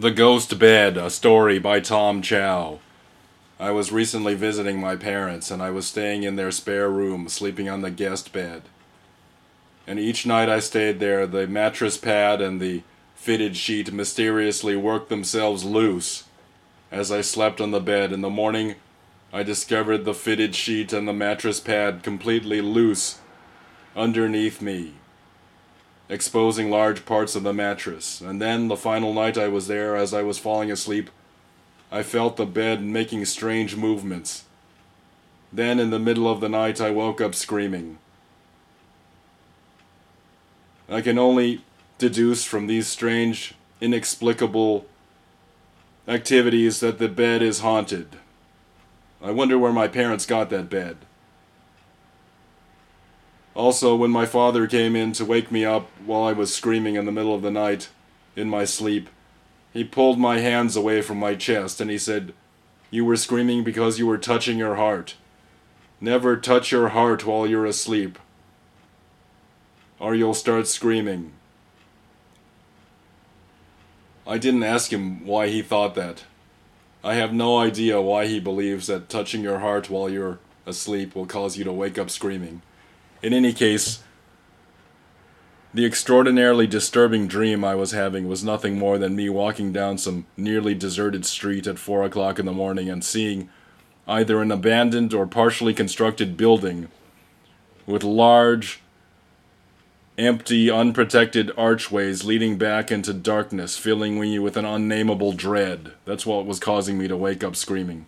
The Ghost Bed, a story by Tom Chao. I was recently visiting my parents, and I was staying in their spare room, sleeping on the guest bed. And each night I stayed there, the mattress pad and the fitted sheet mysteriously worked themselves loose as I slept on the bed. In the morning, I discovered the fitted sheet and the mattress pad completely loose underneath me exposing large parts of the mattress. And then, the final night I was there, as I was falling asleep, I felt the bed making strange movements. Then, in the middle of the night, I woke up screaming. I can only deduce from these strange, inexplicable activities that the bed is haunted. I wonder where my parents got that bed. Also, when my father came in to wake me up while I was screaming in the middle of the night in my sleep, he pulled my hands away from my chest and he said, You were screaming because you were touching your heart. Never touch your heart while you're asleep, or you'll start screaming. I didn't ask him why he thought that. I have no idea why he believes that touching your heart while you're asleep will cause you to wake up screaming. In any case, the extraordinarily disturbing dream I was having was nothing more than me walking down some nearly deserted street at four o'clock in the morning and seeing either an abandoned or partially constructed building with large, empty, unprotected archways leading back into darkness, filling me with an unnameable dread. That's what was causing me to wake up screaming.